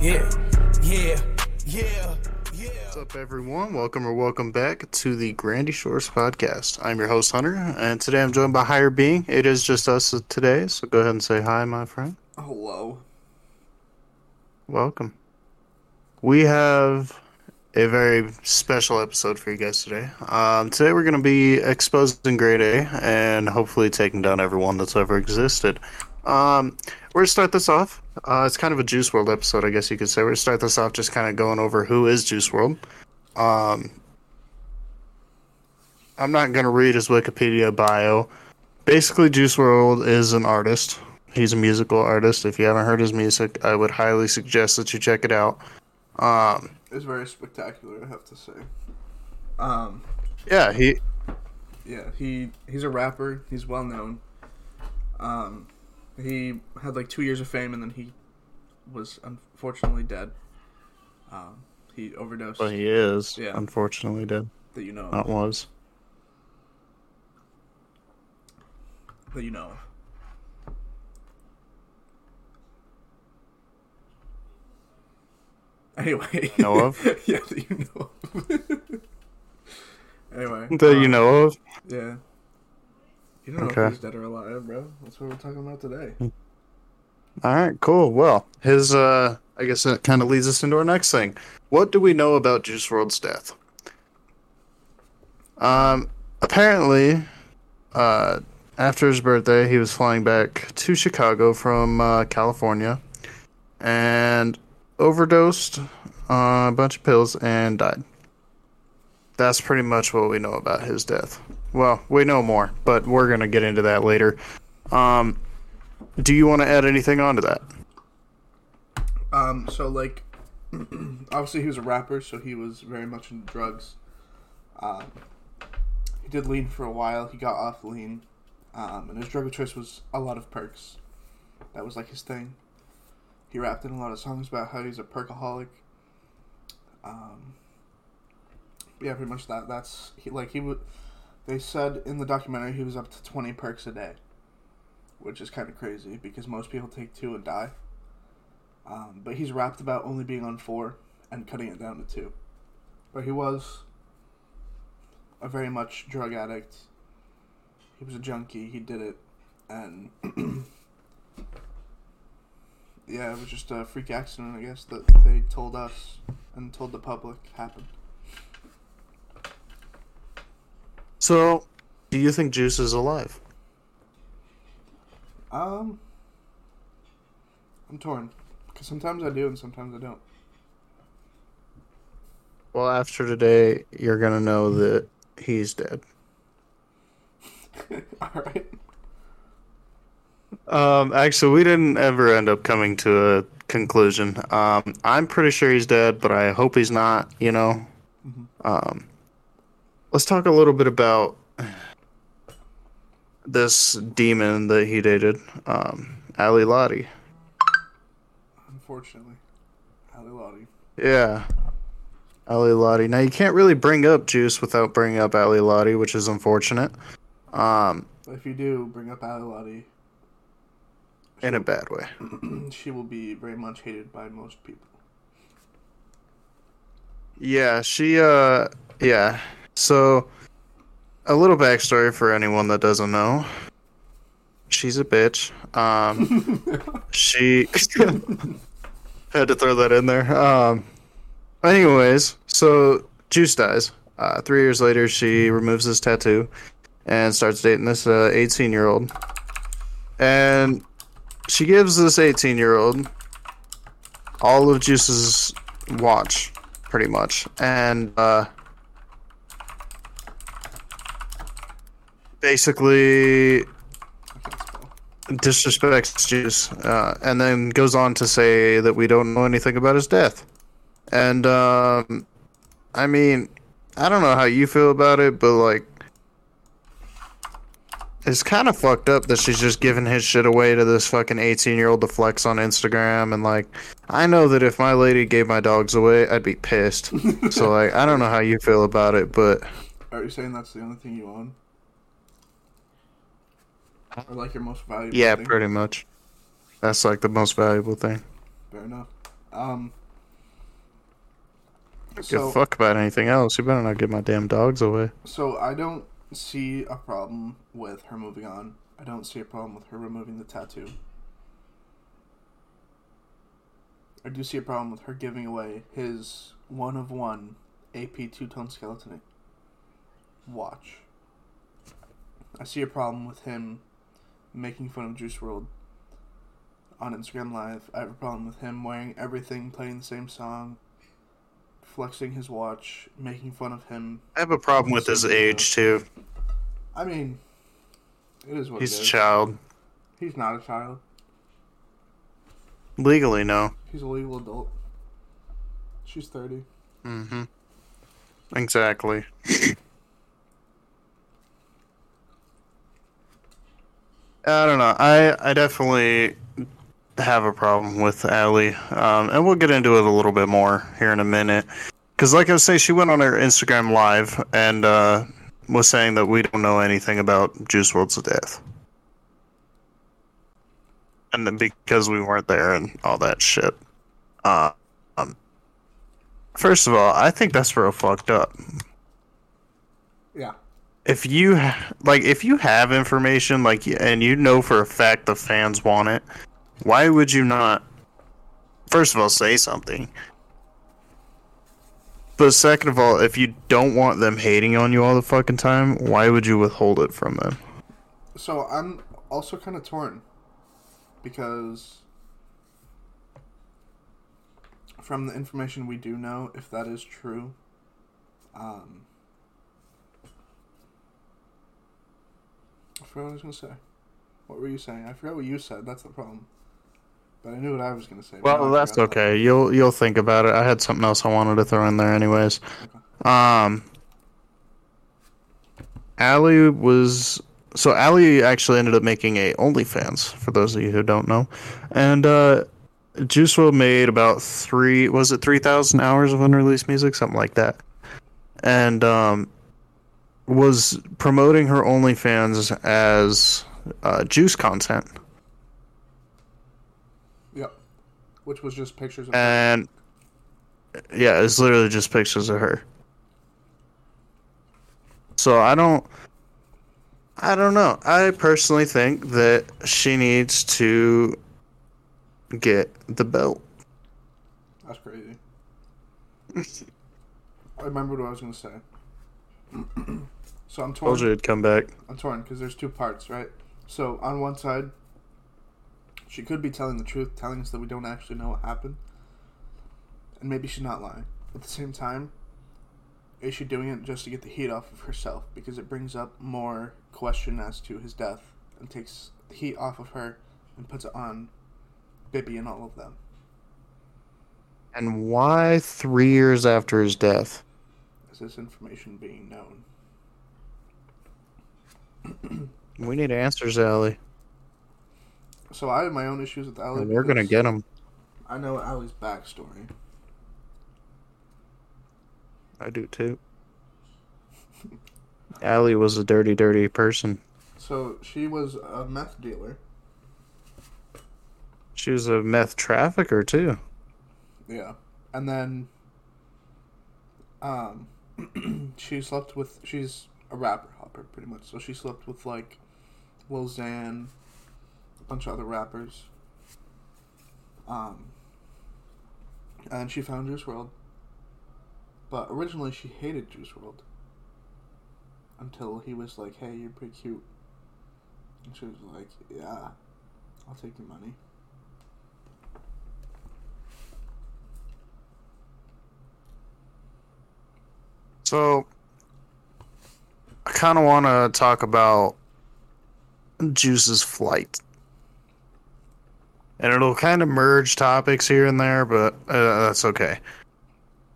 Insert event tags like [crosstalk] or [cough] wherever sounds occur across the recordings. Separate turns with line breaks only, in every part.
Yeah, yeah, yeah, yeah.
What's up, everyone? Welcome or welcome back to the Grandy Shores podcast. I'm your host, Hunter, and today I'm joined by Higher Being. It is just us today, so go ahead and say hi, my friend.
Hello.
Welcome. We have a very special episode for you guys today. Um, today we're going to be exposing Grade A and hopefully taking down everyone that's ever existed. Um, we're going to start this off. Uh, it's kind of a Juice WRLD episode, I guess you could say. We're going to start this off just kind of going over who is Juice WRLD. Um, I'm not going to read his Wikipedia bio. Basically, Juice WRLD is an artist. He's a musical artist. If you haven't heard his music, I would highly suggest that you check it out. Um,
It's very spectacular, I have to say. Um,
yeah, he
yeah, he he's a rapper. He's well known. Um, he had like two years of fame, and then he was unfortunately dead. Um, he overdosed.
well, he is
Yeah.
unfortunately dead.
that you know. of.
Not was.
That you know. of. Anyway.
Know of? [laughs]
yeah, that you know. of. [laughs] anyway.
That you
um,
know of.
Yeah. You don't know
Okay.
if he's dead or alive, bro. That's what we're talking about today.
All right, cool. Well, his uh, I guess that kind of leads us into our next thing. What do we know about Juice WRLD's death? Um, apparently, uh, after his birthday, he was flying back to Chicago from uh, California, and overdosed on a bunch of pills and died. That's pretty much what we know about his death. Well, we know more, but we're gonna get into that later. Um, do you want to add anything onto that?
Um, so like, [clears throat] obviously he was a rapper, so he was very much into drugs. Um, he did lean for a while. He got off lean, um, and his drug of choice was a lot of perks. That was like his thing. He rapped in a lot of songs about how he's a perkaholic. Um, yeah, pretty much that. That's he like he would. They said in the documentary he was up to twenty perks a day, which is kind of crazy because most people take two and die. Um, but he's rapped about only being on four and cutting it down to two. But he was a very much drug addict. He was a junkie. He did it, and [clears throat] yeah, it was just a freak accident, I guess, that they told us and told the public happened.
So, do you think Juice is alive?
Um, I'm torn because sometimes I do and sometimes I don't.
Well, after today, you're gonna know that he's dead. [laughs]
All right.
Um, actually, we didn't ever end up coming to a conclusion. Um, I'm pretty sure he's dead, but I hope he's not. You know. Um, let's talk a little bit about this demon that he dated, um, Ally Lotti.
Unfortunately, Ally Lotti.
Yeah. Ally Lotti. Now you can't really bring up Juice without bringing up Ally Lotti, which is unfortunate. Um,
if you do bring up Ally Lotti,
in a bad way. [clears throat]
she will be very much hated by most people.
Yeah, she uh yeah. So a little backstory for anyone that doesn't know. She's a bitch. Um [laughs] she [laughs] had to throw that in there. Um anyways, so Juice dies. Uh 3 years later she removes his tattoo and starts dating this uh 18-year-old. And she gives this 18-year-old all of Juice's watch pretty much. And uh basically
I can't spell.
disrespects Juice, uh, and then goes on to say that we don't know anything about his death. And um, I mean, I don't know how you feel about it, but like, it's kind of fucked up that she's just giving his shit away to this fucking eighteen-year-old to flex on Instagram. And like, I know that if my lady gave my dogs away, I'd be pissed. [laughs] so like, I don't know how you feel about it, but
Are you saying that's the only thing you own? Or like your most valuable
yeah,
thing?
pretty much. That's like the most valuable thing.
Fair enough. Um.
Give
So,
a fuck about anything else. You better not get my damn dogs away.
so I don't see a problem with her moving on. I don't see a problem with her removing the tattoo. I do see a problem with her giving away his one of one AP two tone skeleton watch. I see a problem with him making fun of Juice WRLD on Instagram Live. I have a problem with him wearing everything, playing the same song, flexing his watch, making fun of him.
I have a problem with his age too.
I mean, it is what
He's a child.
He's not a child.
Legally, no.
He's a legal adult. She's 30.
Mm-hmm. Exactly. I don't know. I I definitely have a problem with Ally, um, and we'll get into it a little bit more here in a minute. Because, like I was saying, she went on her Instagram live and uh, was saying that we don't know anything about Juice WRLD's death, and then because we weren't there and all that shit. Uh, um, first of all, I think that's real fucked up
Yeah.
If you like if you have information like and you know for a fact the fans want it why would you not first of all say something? But second of all if you don't want them hating on you all the fucking time why would you withhold it from them?
So I'm also kind of torn because from the information we do know, if that is true, um, forgot what I was gonna say. What were you saying? I forgot what you said. That's the problem. But I knew what I was gonna say.
well that's
forgot that.
okay you'll you'll think about it i had something else i wanted to throw in there anyways um Ally was so Ally actually ended up making a OnlyFans for those of you who don't know, and uh, Juice WRLD made about three was it three thousand hours of unreleased music, something like that, and um, was promoting her OnlyFans as uh, Juice content,
Yep. Which was just pictures of
and yeah, it's literally just pictures of her. So I don't I don't know. I personally think that she needs to get the belt.
That's crazy. [laughs] I remembered what I was gonna say. [clears throat] so I'm torn.
Told you it'd come back.
I'm torn because there's two parts, right? So on one side, she could be telling the truth, telling us that we don't actually know what happened, and maybe she's not lying. At the same time, is she doing it just to get the heat off of herself because it brings up more question as to his death and takes the heat off of her and puts it on Bibby and all of them.
And why three years after his death?
Is this information being known? [clears throat]
We need answers, Ally.
So I have my own issues with Ally.
And we're gonna get them.
I know Ally's backstory.
I do too. Ally was a dirty, dirty person.
So she was a meth dealer.
She was a meth trafficker too.
Yeah. And then um [clears throat] she slept with she's a rapper hopper pretty much. So she slept with like Lil Xan, a bunch of other rappers. Um and she found Juice World. But originally she hated Juice World. Until he was like, Hey, you're pretty cute. And she was like, Yeah, I'll take your money.
So, kind of want to talk about Juice's flight. And it'll kind of merge topics here and there, but uh, that's okay.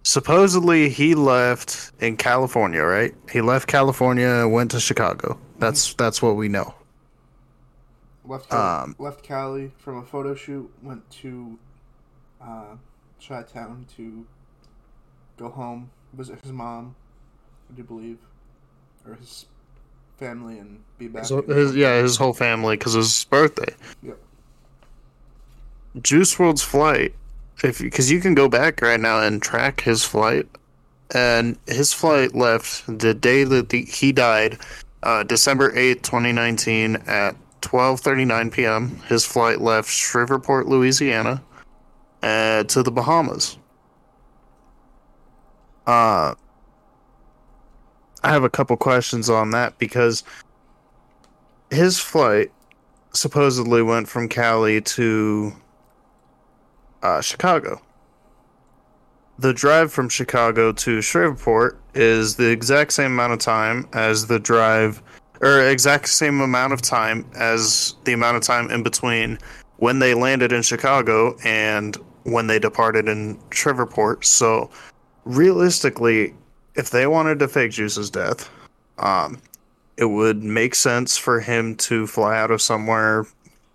Supposedly, he left in California, right? He left California and went to Chicago. That's that's what we know.
Left Cali,
Um,
left Cali from a photo shoot. Went to uh, Chi Town to go home, visit his mom, I do believe, or his family, and be back.
His, his, yeah, his whole family, because it was his birthday.
Yep.
Juice WRLD's flight if because you can go back right now and track his flight, and his flight left the day that the, he died, uh, December eighth, twenty nineteen, at twelve thirty nine p.m. His flight left Shreveport, Louisiana, uh, to the Bahamas. Uh, I have a couple questions on that because his flight supposedly went from Cali to uh, Chicago. The drive from Chicago to Shreveport is the exact same amount of time as the drive, or exact same amount of time as the amount of time in between when they landed in Chicago and when they departed in Shreveport. So, realistically, if they wanted to fake Juice's death, um, it would make sense for him to fly out of somewhere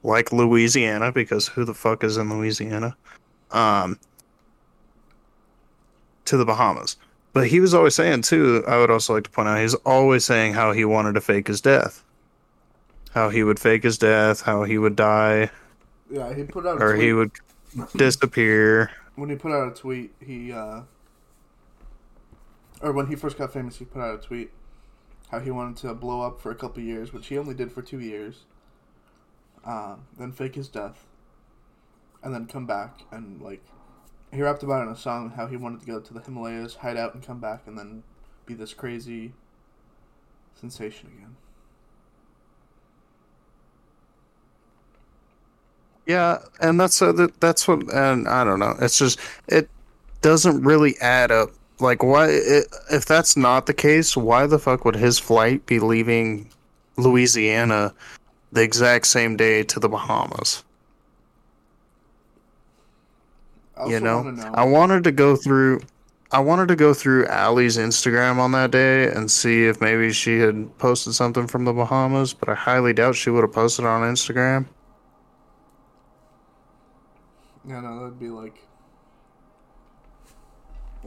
like Louisiana because who the fuck is in Louisiana? Um, to the Bahamas. But he was always saying too. I would also like to point out he's always saying how he wanted to fake his death, how he would fake his death, how he would die,
Yeah, he put out a
or he would disappear.
when he put out a tweet, he uh, or when he first got famous, he put out a tweet how he wanted to blow up for a couple years, which he only did for two years. Um, then fake his death, and then come back and like he rapped about it in a song how he wanted to go to the Himalayas, hide out, and come back, and then be this crazy sensation again.
Yeah, and that's uh, that, that's what, and I don't know. It's just it doesn't really add up. Like, why if that's not the case? Why the fuck would his flight be leaving Louisiana the exact same day to the Bahamas? You know,
know.
I wanted to go through. I wanted to go through Ally's Instagram on that day and see if maybe she had posted something from the Bahamas, but I highly doubt she would have posted on Instagram.
Yeah, no, that'd be like.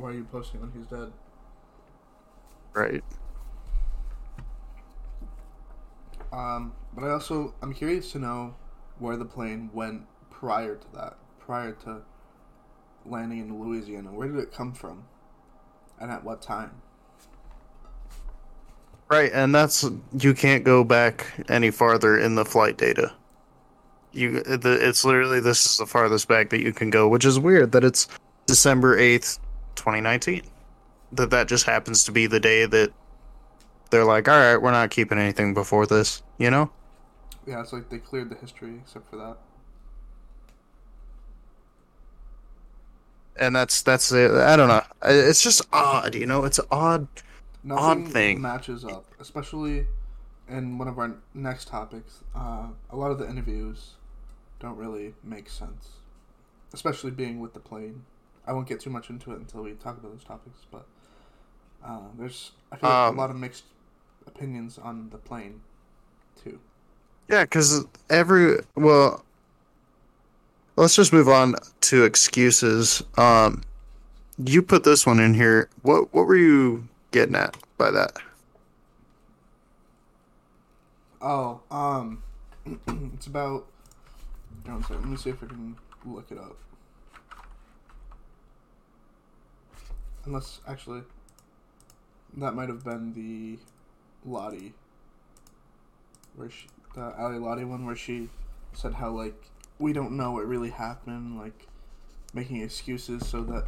Why are you posting when he's dead?
Right.
Um, but I also I'm curious to know where the plane went prior to that, prior to landing in Louisiana. Where did it come from, and at what time?
Right, and that's you can't go back any farther in the flight data. You, the, it's literally this is the farthest back that you can go, which is weird that it's December eighth, twenty nineteen. That that just happens to be the day that they're like, all right, we're not keeping anything before this, you know?
Yeah, it's like they cleared the history except for that.
And that's that's it. I don't know. It's just odd, you know. It's odd.
Nothing
thing.
matches up, especially in one of our next topics. Uh, a lot of the interviews don't really make sense, especially being with the plane. I won't get too much into it until we talk about those topics, but uh, there's I feel like
Um,
a lot of mixed opinions on the plane, too.
Yeah, because every well, let's just move on to excuses. Um, you put this one in here. What what were you getting at by that?
Oh, um, [clears throat] it's about. hang on a second, Let me see if I can look it up. Unless actually, that might have been the Lotti, where she, the Ally Lotti one, where she said how like we don't know what really happened, like making excuses so that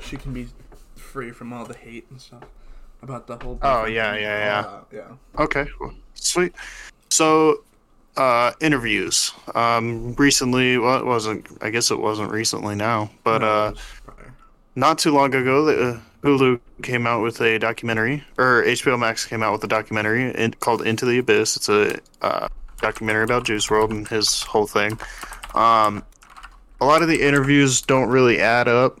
she can be free from all the hate and stuff about the whole.
Oh, yeah, yeah, yeah.
Uh, yeah.
Okay, well, sweet. So, uh, interviews. Um, recently, well, it wasn't. I guess it wasn't recently now, but uh. Not too long ago, uh, Hulu came out with a documentary, or HBO Max came out with a documentary in, called Into the Abyss. It's a uh, documentary about Juice WRLD and his whole thing. Um, a lot of the interviews don't really add up,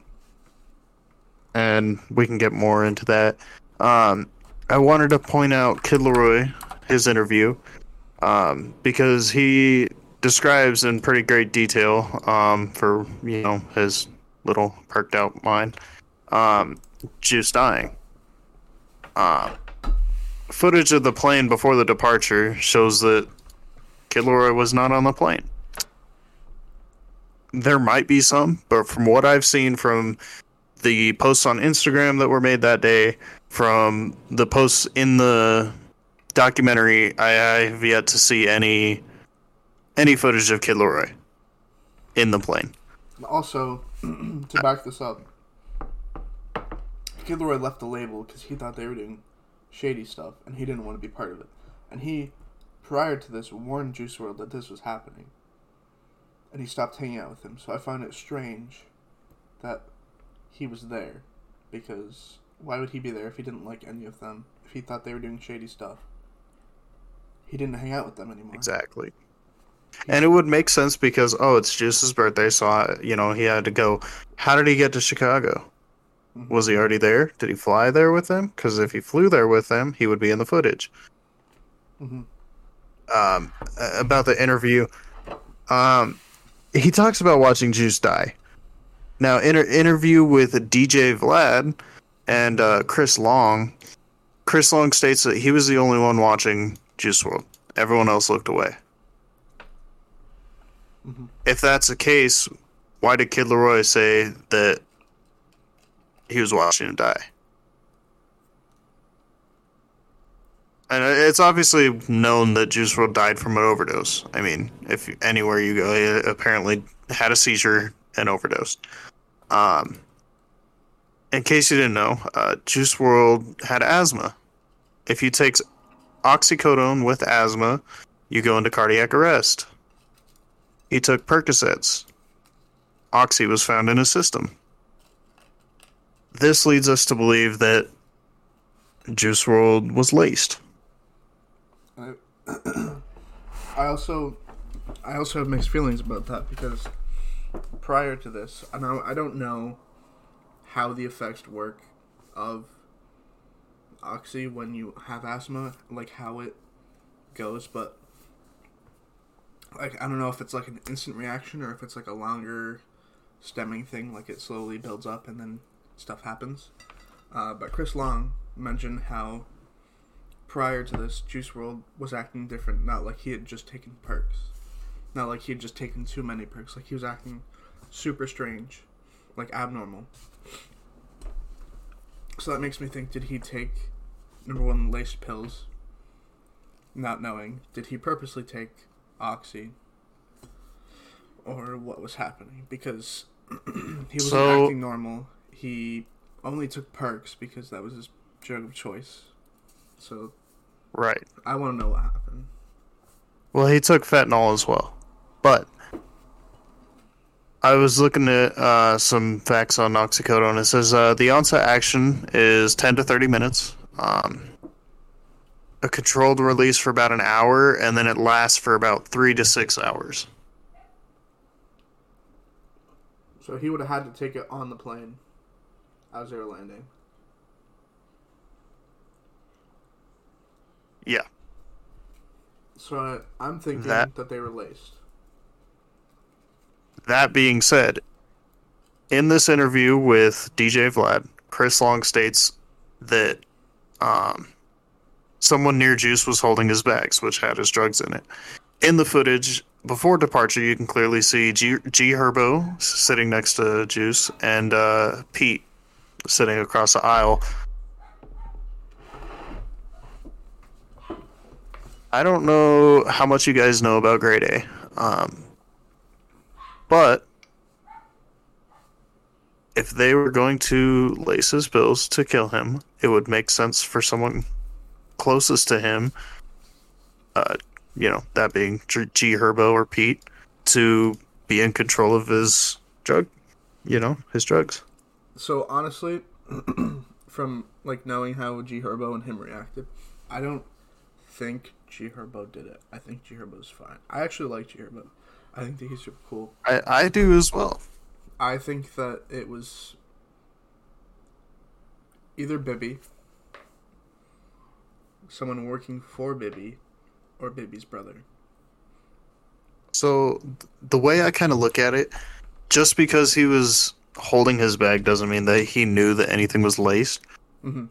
and we can get more into that. Um, I wanted to point out Kid LAROI, his interview, um, because he describes in pretty great detail um, for you know his little perked out mind um, Juice dying. Uh, footage of the plane before the departure shows that Kid LAROI was not on the plane. there might be some, but from what I've seen from the posts on Instagram that were made that day, from the posts in the documentary, I, I have yet to see any any footage of Kid LAROI in the plane.
Also, to back this up, Kid LAROI left the label because he thought they were doing shady stuff and he didn't want to be part of it. And he, prior to this, warned Juice WRLD that this was happening. And he stopped hanging out with him. So I find it strange that he was there because why would he be there if he didn't like any of them? If he thought they were doing shady stuff, he didn't hang out with them anymore.
Exactly. And it would make sense because oh, it's Juice's birthday, so I, you know he had to go. How did he get to Chicago?
Mhm.
Was he already there? Did he fly there with them? Because if he flew there with them, he would be in the footage.
Mhm.
Um, about the interview, um, he talks about watching Juice die. Now, inter- interview with DJ Vlad and uh, Chris Long. Chris Long states that he was the only one watching Juice WRLD. Everyone else looked away. If that's the case, why did Kid LAROI say that he was watching him die? And it's obviously known that Juice WRLD died from an overdose. I mean, if anywhere you go, he apparently had a seizure and overdosed. Um, in case you didn't know, uh, Juice WRLD had asthma. If you take oxycodone with asthma, you go into cardiac arrest. He took Percocets. Oxy was found in his system. This leads us to believe that Juice WRLD was laced. [clears throat]
I also, I also have mixed feelings about that because prior to this, and I, I don't know how the effects work of oxy when you have asthma, like how it goes, but like I don't know if it's like an instant reaction or if it's like a longer stemming thing, like it slowly builds up and then stuff happens. Uh, but Chris Long mentioned how prior to this, Juice WRLD was acting different. Not like he had just taken perks. Not like he had just taken too many perks. Like he was acting super strange, like abnormal. So that makes me think: Did he take number one laced pills? Not knowing, did he purposely take oxy, or what was happening? Because [clears throat] he was
So-
acting normal. He only took perks because that was his drug of choice. So
Right.
I want to know what happened.
Well, he took fentanyl as well. But I was looking at uh, some facts on oxycodone. It says uh, the onset action is 10 to 30 minutes. Um, a controlled release for about an hour, and then it lasts for about three to six hours.
So he would have had to take it on the plane as they were landing.
Yeah.
So I'm thinking
That-
that they were laced.
That being said, in this interview with DJ Vlad, Chris Long states that um, someone near Juice was holding his bags, which had his drugs in it. In the footage before departure, you can clearly see G, G Herbo sitting next to Juice and uh, Pete sitting across the aisle. I don't know how much you guys know about Grade A. Um, but if they were going to lace his pills to kill him, it would make sense for someone closest to him, uh, you know, that being G Herbo or Pete, to be in control of his drug, you know, his drugs.
So honestly, [clears throat] from like knowing how G Herbo and him reacted, I don't think G Herbo did it. I think G Herbo's fine. I actually like G Herbo. I think that he's super cool.
I, I do as well.
I think that it was either Bibby, someone working for Bibby, or Bibby's brother.
So the way I kind of look at it, just because he was holding his bag doesn't mean that he knew that anything was laced.
hmm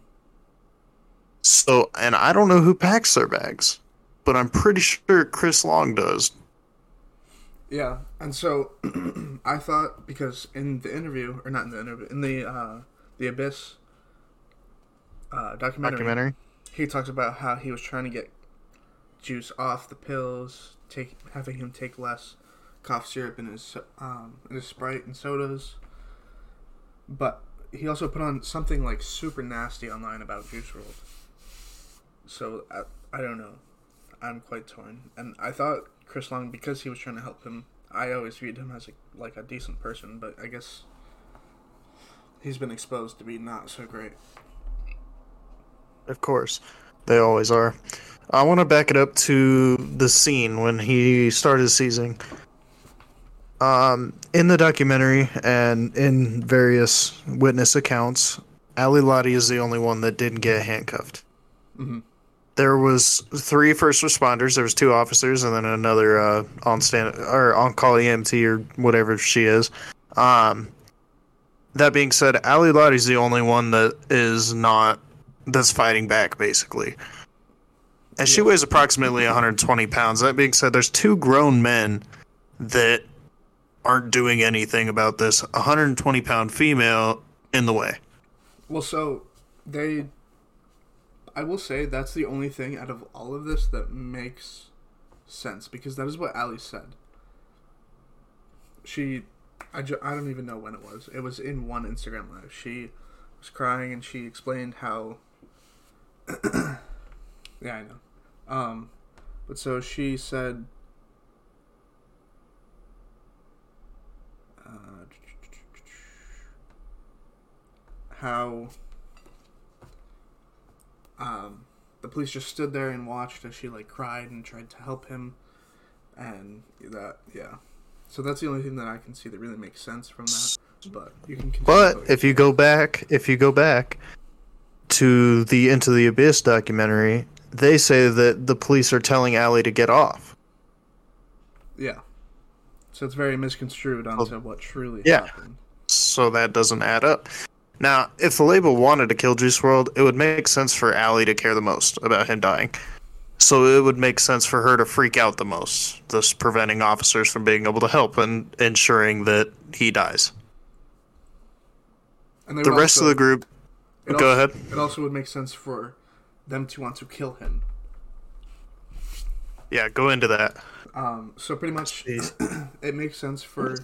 So, and I don't know who packs their bags, but I'm pretty sure Chris Long does.
Yeah, and so [clears throat] I thought because in the interview, or not in the interview, in the uh, the Abyss uh, documentary,
Documentary.
He talks about how he was trying to get Juice off the pills, take having him take less cough syrup in his um, in his Sprite and sodas. But he also put on something like super nasty online about Juice WRLD. So I, I don't know. I'm quite torn, and I thought Chris Long because he was trying to help him. I always viewed him as a, like a decent person, but I guess he's been exposed to be not so great.
Of course, they always are. I want to back it up to the scene when he started seizing. Um, in the documentary and in various witness accounts, Ally Lotti is the only one that didn't get handcuffed.
Mhm.
There was three first responders. There was two officers and then another uh, on stand or on call EMT or whatever she is. Um, that being said, Ally Lotti's the only one that is not that's fighting back basically. And she weighs approximately 120 pounds. That being said, there's two grown men that aren't doing anything about this 120 pound female in the way.
Well, so they. I will say that's the only thing out of all of this that makes sense because that is what Ally said. She, I, ju- I don't even know when it was. It was in one Instagram live. She was crying and she explained how. [clears throat] yeah, I know. Um, but so she said. Uh, how um, the police just stood there and watched as she like cried and tried to help him and that yeah so that's the only thing that i can see that really makes sense from that but you can
But if you go back, if you go back to the Into the Abyss documentary, they say that the police are telling Ally to get off.
yeah so it's very misconstrued onto what truly
Yeah.
happened
So that doesn't add up. Now, if the label wanted to kill Juice WRLD, it would make sense for Ally to care the most about him dying. So it would make sense for her to freak out the most, thus preventing officers from being able to help and ensuring that he dies.
and
The rest of the group,
it
go
also-
ahead.
it also would make sense for them to want to kill him
Yeah, go into that.
um, so pretty much [clears throat] it makes sense for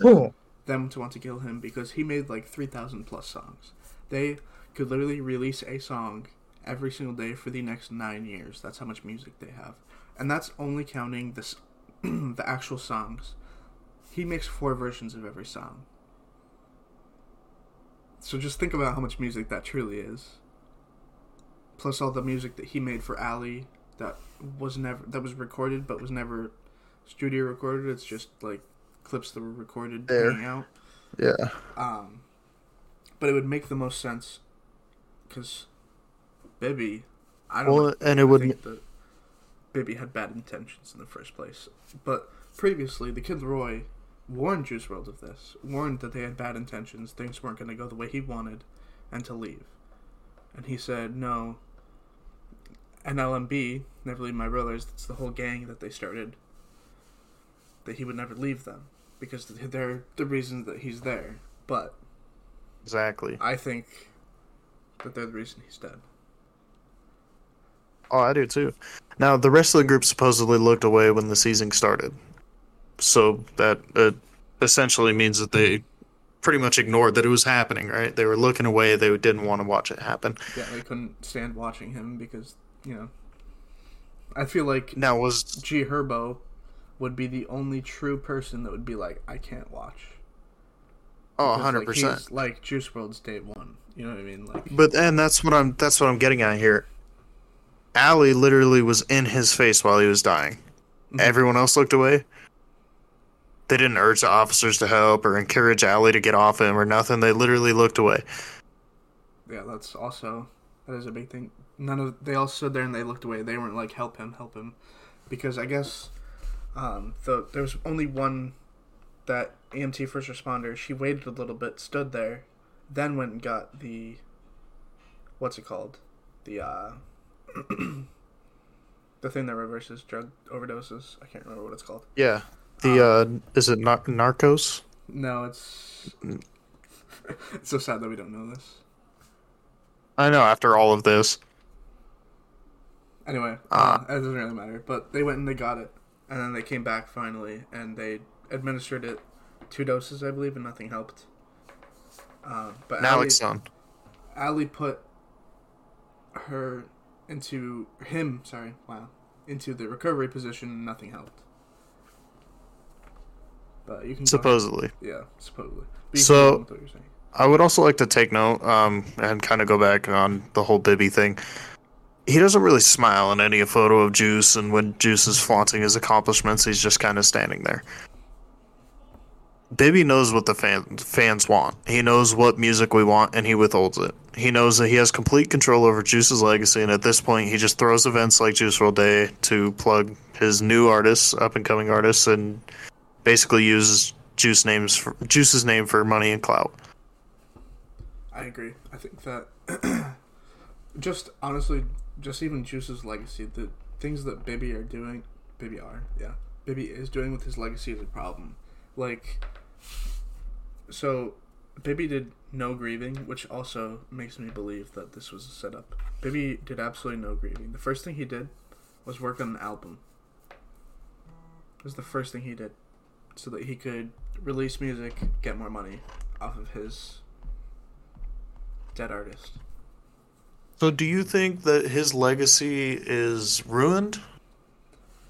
them to want to kill him because he made like 3,000 plus songs. They could literally release a song every single day for the next nine years. That's how much music they have. And that's only counting this, [clears throat] the actual songs. He makes four versions of every song. So just think about how much music that truly is. Plus all the music that he made for Ally that was never that was recorded but was never studio recorded. It's just like clips that were recorded
There.
hanging out.
Yeah.
Um, but it would make the most sense because Bibby, I don't
Well,
know,
and it would-
think that Bibby had bad intentions in the first place. But previously, the Kid LAROI warned Juice WRLD of this, warned that they had bad intentions, things weren't going to go the way he wanted, and to leave. And he said, no. And LMB, Never Leave My Brothers, that's the whole gang that they started, that he would never leave them because they're the reason that he's there. But
Exactly.
I think that they're the reason he's dead.
Oh, I do too. Now, the rest of the group supposedly looked away when the seizing started. So that uh, essentially means that they pretty much ignored that it was happening, right? They were looking away. They didn't want to watch it happen.
Yeah, they couldn't stand watching him because, you know. I feel like
Now, was
G Herbo would be the only true person that would be like, I can't watch.
oh,
Because,
100%.
Like, like Juice WRLD's day one. You know what I mean? Like,
But and that's what I'm that's what I'm getting at here. Ally literally was in his face while he was dying. Everyone else looked away. They didn't urge the officers to help or encourage Ally to get off him or nothing. They literally looked away.
yeah, that's also that is a big thing. None of they all stood there and they looked away. They weren't like help him, help him, because I guess um, the there was only one that EMT first responder. She waited a little bit, stood there, then went and got the what's it called, the uh, [clears throat] the thing that reverses drug overdoses. I can't remember what it's called.
Yeah. The uh, is it Nar- Narcos?
No, it's it's [laughs] so sad that we don't know this.
I know. After all of this,
Anyway,
Ah.
uh, it doesn't really matter. But they went and they got it, and then they came back finally, and they administered it two doses, I believe, and nothing helped. Uh, but
now
Ally,
it's done.
Ally put her into him. Sorry, wow, into the recovery position, and nothing helped. But you can go.
Supposedly.
yeah, supposedly.
So-
go on with what you're saying.
I would also like to take note um, and kind of go back on the whole Bibby thing. He doesn't really smile in any photo of Juice, and when Juice is flaunting his accomplishments, he's just kind of standing there. Bibby knows what the fan, fans want. He knows what music we want, and he withholds it. He knows that he has complete control over Juice's legacy, and at this point, he just throws events like Juice WRLD Day to plug his new artists, up and coming artists, and basically uses Juice names for, Juice's name for money and clout.
I agree. I think that [clears throat] just honestly, just even Juice's legacy, the things that Bibby are doing, Bibby are, yeah, Bibby is doing with his legacy is a problem. Like, so Bibby did no grieving, which also makes me believe that this was a setup. Bibby did absolutely no grieving. The first thing he did was work on an album. It was the first thing he did, so that he could release music, get more money off of his dead artist.
So, do you think that his legacy is ruined?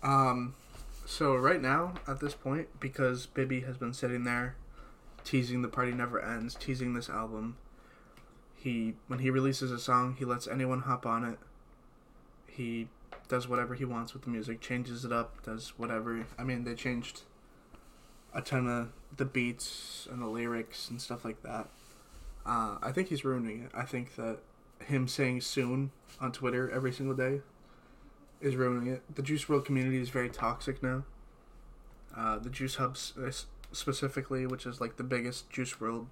Um, so right now at this point, because Bibby has been sitting there, teasing "The Party Never Ends," teasing this album. He when he releases a song, he lets anyone hop on it. He does whatever he wants with the music, changes it up, does whatever. I mean, they changed a ton of the beats and the lyrics and stuff like that. Uh, I think he's ruining it. I think that him saying "soon" on Twitter every single day is ruining it. The Juice WRLD community is very toxic now. Uh, the Juice Hubs uh, specifically, which is like the biggest Juice WRLD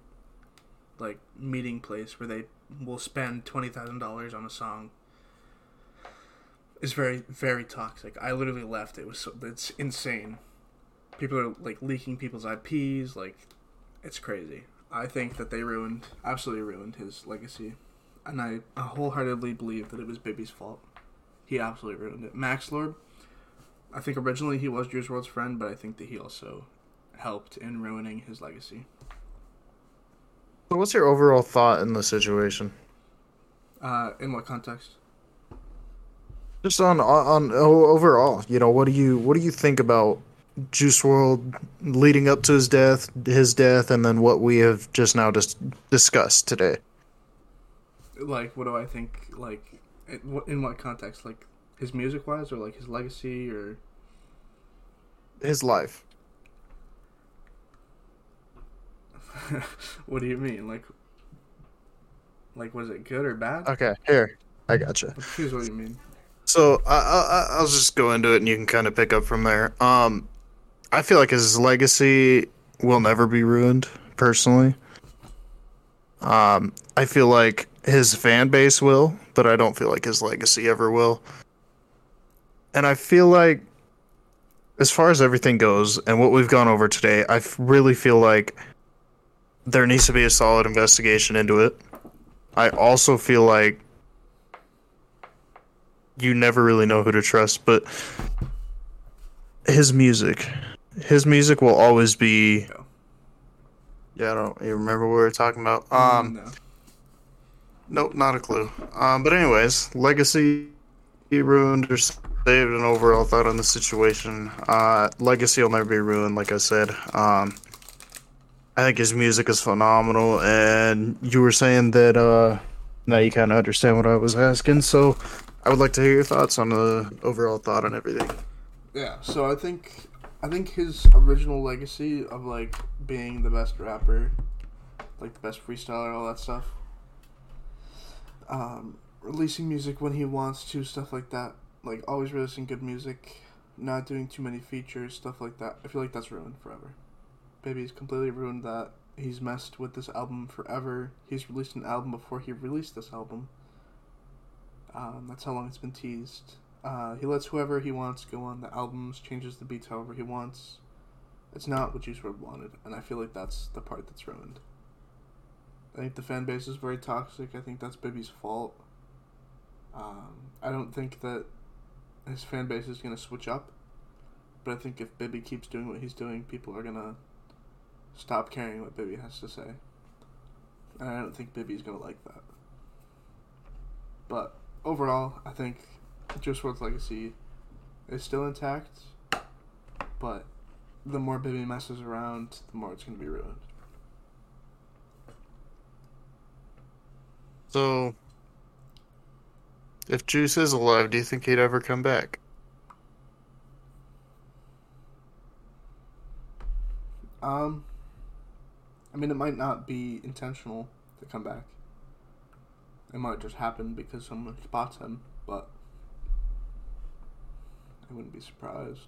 like meeting place where they will spend twenty thousand dollars on a song, is very very toxic. I literally left. It was so, it's insane. People are like leaking people's IPs. Like it's crazy. I think that they ruined, absolutely ruined his legacy, and I wholeheartedly believe that it was Bibby's fault. He absolutely ruined it. Max Lord, I think originally he was Juice WRLD's friend, but I think that he also helped in ruining his legacy.
So, what's your overall thought in the situation?
Uh, in what context?
Just on on overall, you know, what do you what do you think about Juice WRLD leading up to his death, his death, and then what we have just now just discussed today?
Like, what do I think? Like, in what, context? Like, his music wise, or like his legacy, or
His life. [laughs]
what do you mean? Like, like was it good or bad?
Okay, here I gotcha.
Here's what you mean.
So I, I I'll just go into it, and you can kind of pick up from there. Um, I feel like his legacy will never be ruined. Personally, um, I feel like his fan base will, but I don't feel like his legacy ever will. And I feel like, as far as everything goes, and what we've gone over today, I really feel like there needs to be a solid investigation into it. I also feel like you never really know who to trust, but his music, his music will always be. Yeah, I don't even remember what we were talking about. Um,
no.
nope, not a clue. Um, but anyways, legacy ruined or saved. An overall thought on the situation. Uh, legacy will never be ruined, like I said. Um, I think his music is phenomenal, and you were saying that uh, now you kind of understand what I was asking. So, I would like to hear your thoughts on the overall thought on everything.
Yeah, so I think I think his original legacy of like being the best rapper, like the best freestyler, all that stuff. Um, releasing music when he wants to, stuff like that. Like always releasing good music, not doing too many features, stuff like that. I feel like that's ruined forever. Baby's completely ruined that. He's messed with this album forever. He's released an album before he released this album. Um, that's how long it's been teased. Uh, he lets whoever he wants go on the albums, changes the beats however he wants. It's not what Juice WRLD wanted, and I feel like that's the part that's ruined. I think the fan base is very toxic. I think that's Bibby's fault. Um, I don't think that his fan base is going to switch up, but I think if Bibby keeps doing what he's doing, people are going to stop caring what Bibby has to say. And I don't think Bibby's going to like that. But overall, I think Juice WRLD's legacy is still intact, but the more Bibby messes around, the more it's going to be ruined.
So, if Juice is alive, do you think he'd ever come back?
Um, I mean, it might not be intentional to come back. It might just happen because someone spots him, but I wouldn't be surprised.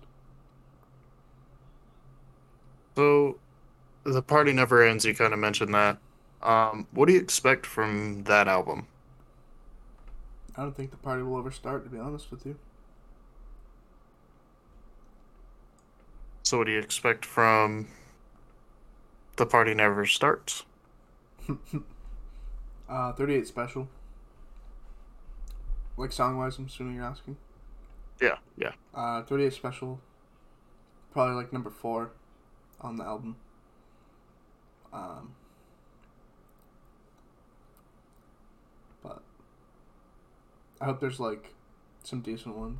So, the party never ends. You kind of mentioned that. Um, what do you expect from that album?
I don't think the party will ever start, to be honest with you.
So, what do you expect from the party never starts? [laughs]
Uh, 38 special. Like song wise, I'm assuming you're asking.
Yeah, yeah.
Uh, 38 special. Probably like number four on the album. Um, but I hope there's like some decent ones.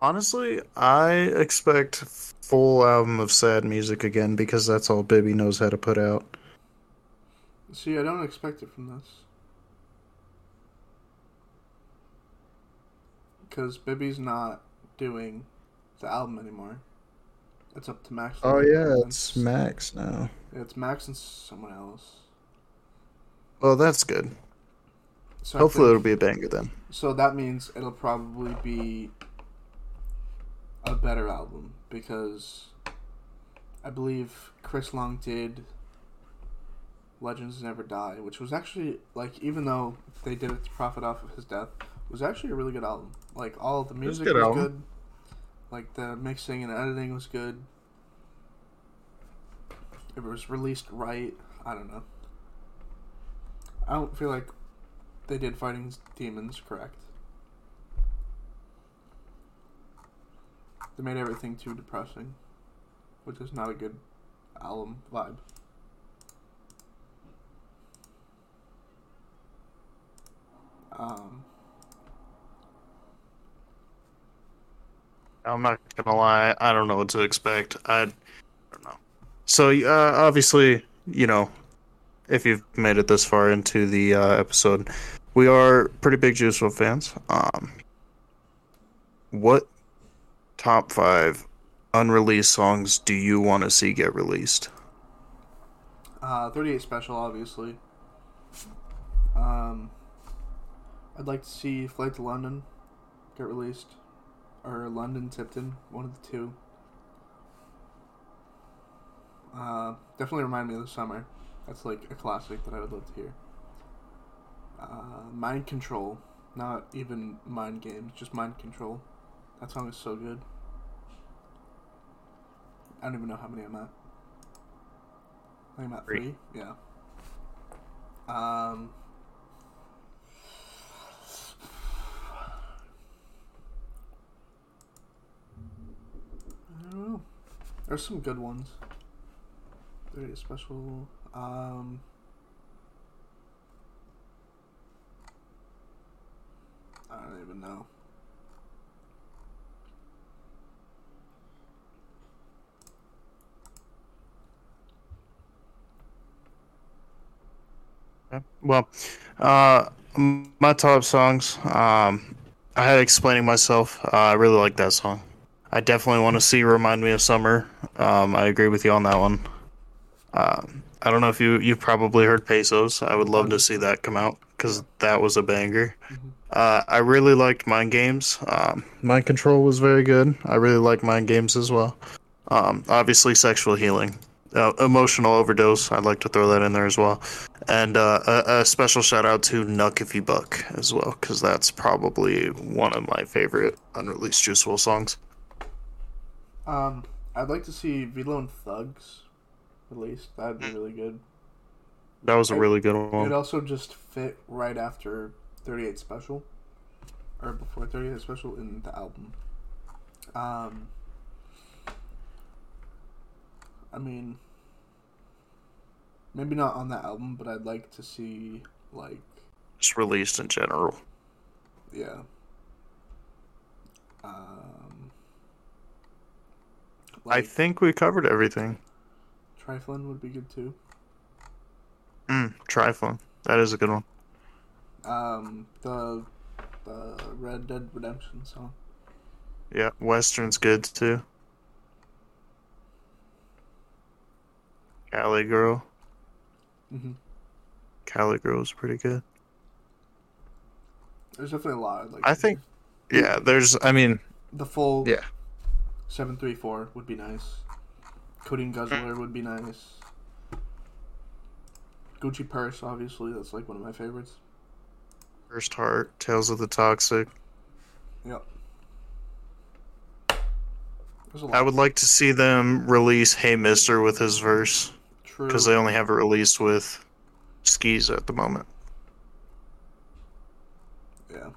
Honestly, I expect full album of sad music again because that's all Bibby knows how to put out.
See, I don't expect it from this. Because Bibby's not doing the album anymore. It's up to Max.
Oh yeah, it's Max now.
It's Max and someone else.
Well, that's good.
So
Hopefully, it'll be a banger then.
So that means it'll probably be a better album because I believe Chris Long did Legends Never Die, which was actually like even though they did it to profit off of his death, was actually a really good album. Like all the music
good
was
album.
good. Like the mixing and editing was good. It was released right. I don't know. I don't feel like they did Fighting Demons correct. They made everything too depressing, which is not a good album vibe. Um,
I'm not gonna lie. I don't know what to expect. I, don't know. So uh, obviously, you know, if you've made it this far into the uh, episode, we are pretty big Juice WRLD fans. Um, what top five unreleased songs do you want to see get released?
uh, 38 Special, obviously. Um, I'd like to see Flight to London get released, or London Tipton, one of the two. Uh, definitely remind me of the summer. That's like a classic that I would love to hear. Uh, Mind Control, not even Mind Games, just Mind Control. That song is so good. I don't even know how many I'm at. I think I'm at
Three.
three. Yeah. Um. I know. There's some good ones. Very special. Um. I don't even know.
Well, uh, my top songs. Um, I had explaining myself. Uh, I really like that song. I definitely want to see "Remind Me of Summer." Um, I agree with you on that one. Um, I don't know if you you've probably heard Pesos. I would love to see that come out because that was a banger. Uh, I really liked Mind Games. Um, Mind Control was very good. I really like Mind Games as well. Um, obviously, Sexual Healing, uh, Emotional Overdose. I'd like to throw that in there as well. And uh, a, a special shout out to Nuck If You Buck as well, because that's probably one of my favorite unreleased Juice WRLD songs.
Um, I'd like to see Velo and Thugs released. That'd
Hmm.
be really good.
That was a really good one.
It'd also just fit right after 38 Special, or before 38 Special in the album. Um, I mean, maybe not on that album, but I'd like to see like
Just released in general.
yeah. Um,
I think we covered everything.
Triflin would be good too.
Mm, Trifling. That is a good one.
Um, the the Red Dead Redemption song.
Yeah, Western's good too. Cali Girl.
hmm
Cali Girl's pretty good.
There's definitely a lot. I'd like
I think- Yeah, there's. I mean,
the full
Yeah.
Seven three four would be nice. Codeine Guzzler would be nice. Gucci Purse, obviously, that's like one of my favorites.
First Heart, Tales of the Toxic.
Yep. There's a lot.
I would like to see them release Hey Mister with his verse
True.
because they only have it released with Ski's at the moment.
yeah.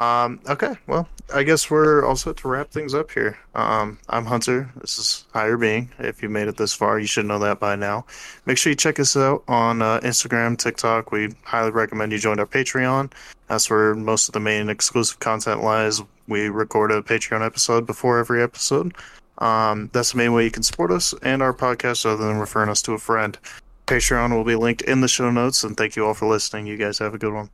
Um, okay, well, I guess we're all set to wrap things up here. Um, I'm Hunter. This is Higher Being. If you made it this far, you should know that by now. Make sure you check us out on uh, Instagram, TikTok. We highly recommend you join our Patreon. That's where most of the main exclusive content lies. We record a Patreon episode before every episode. Um, that's the main way you can support us and our podcast other than referring us to a friend. Patreon will be linked in the show notes, and thank you all for listening. You guys have a good one.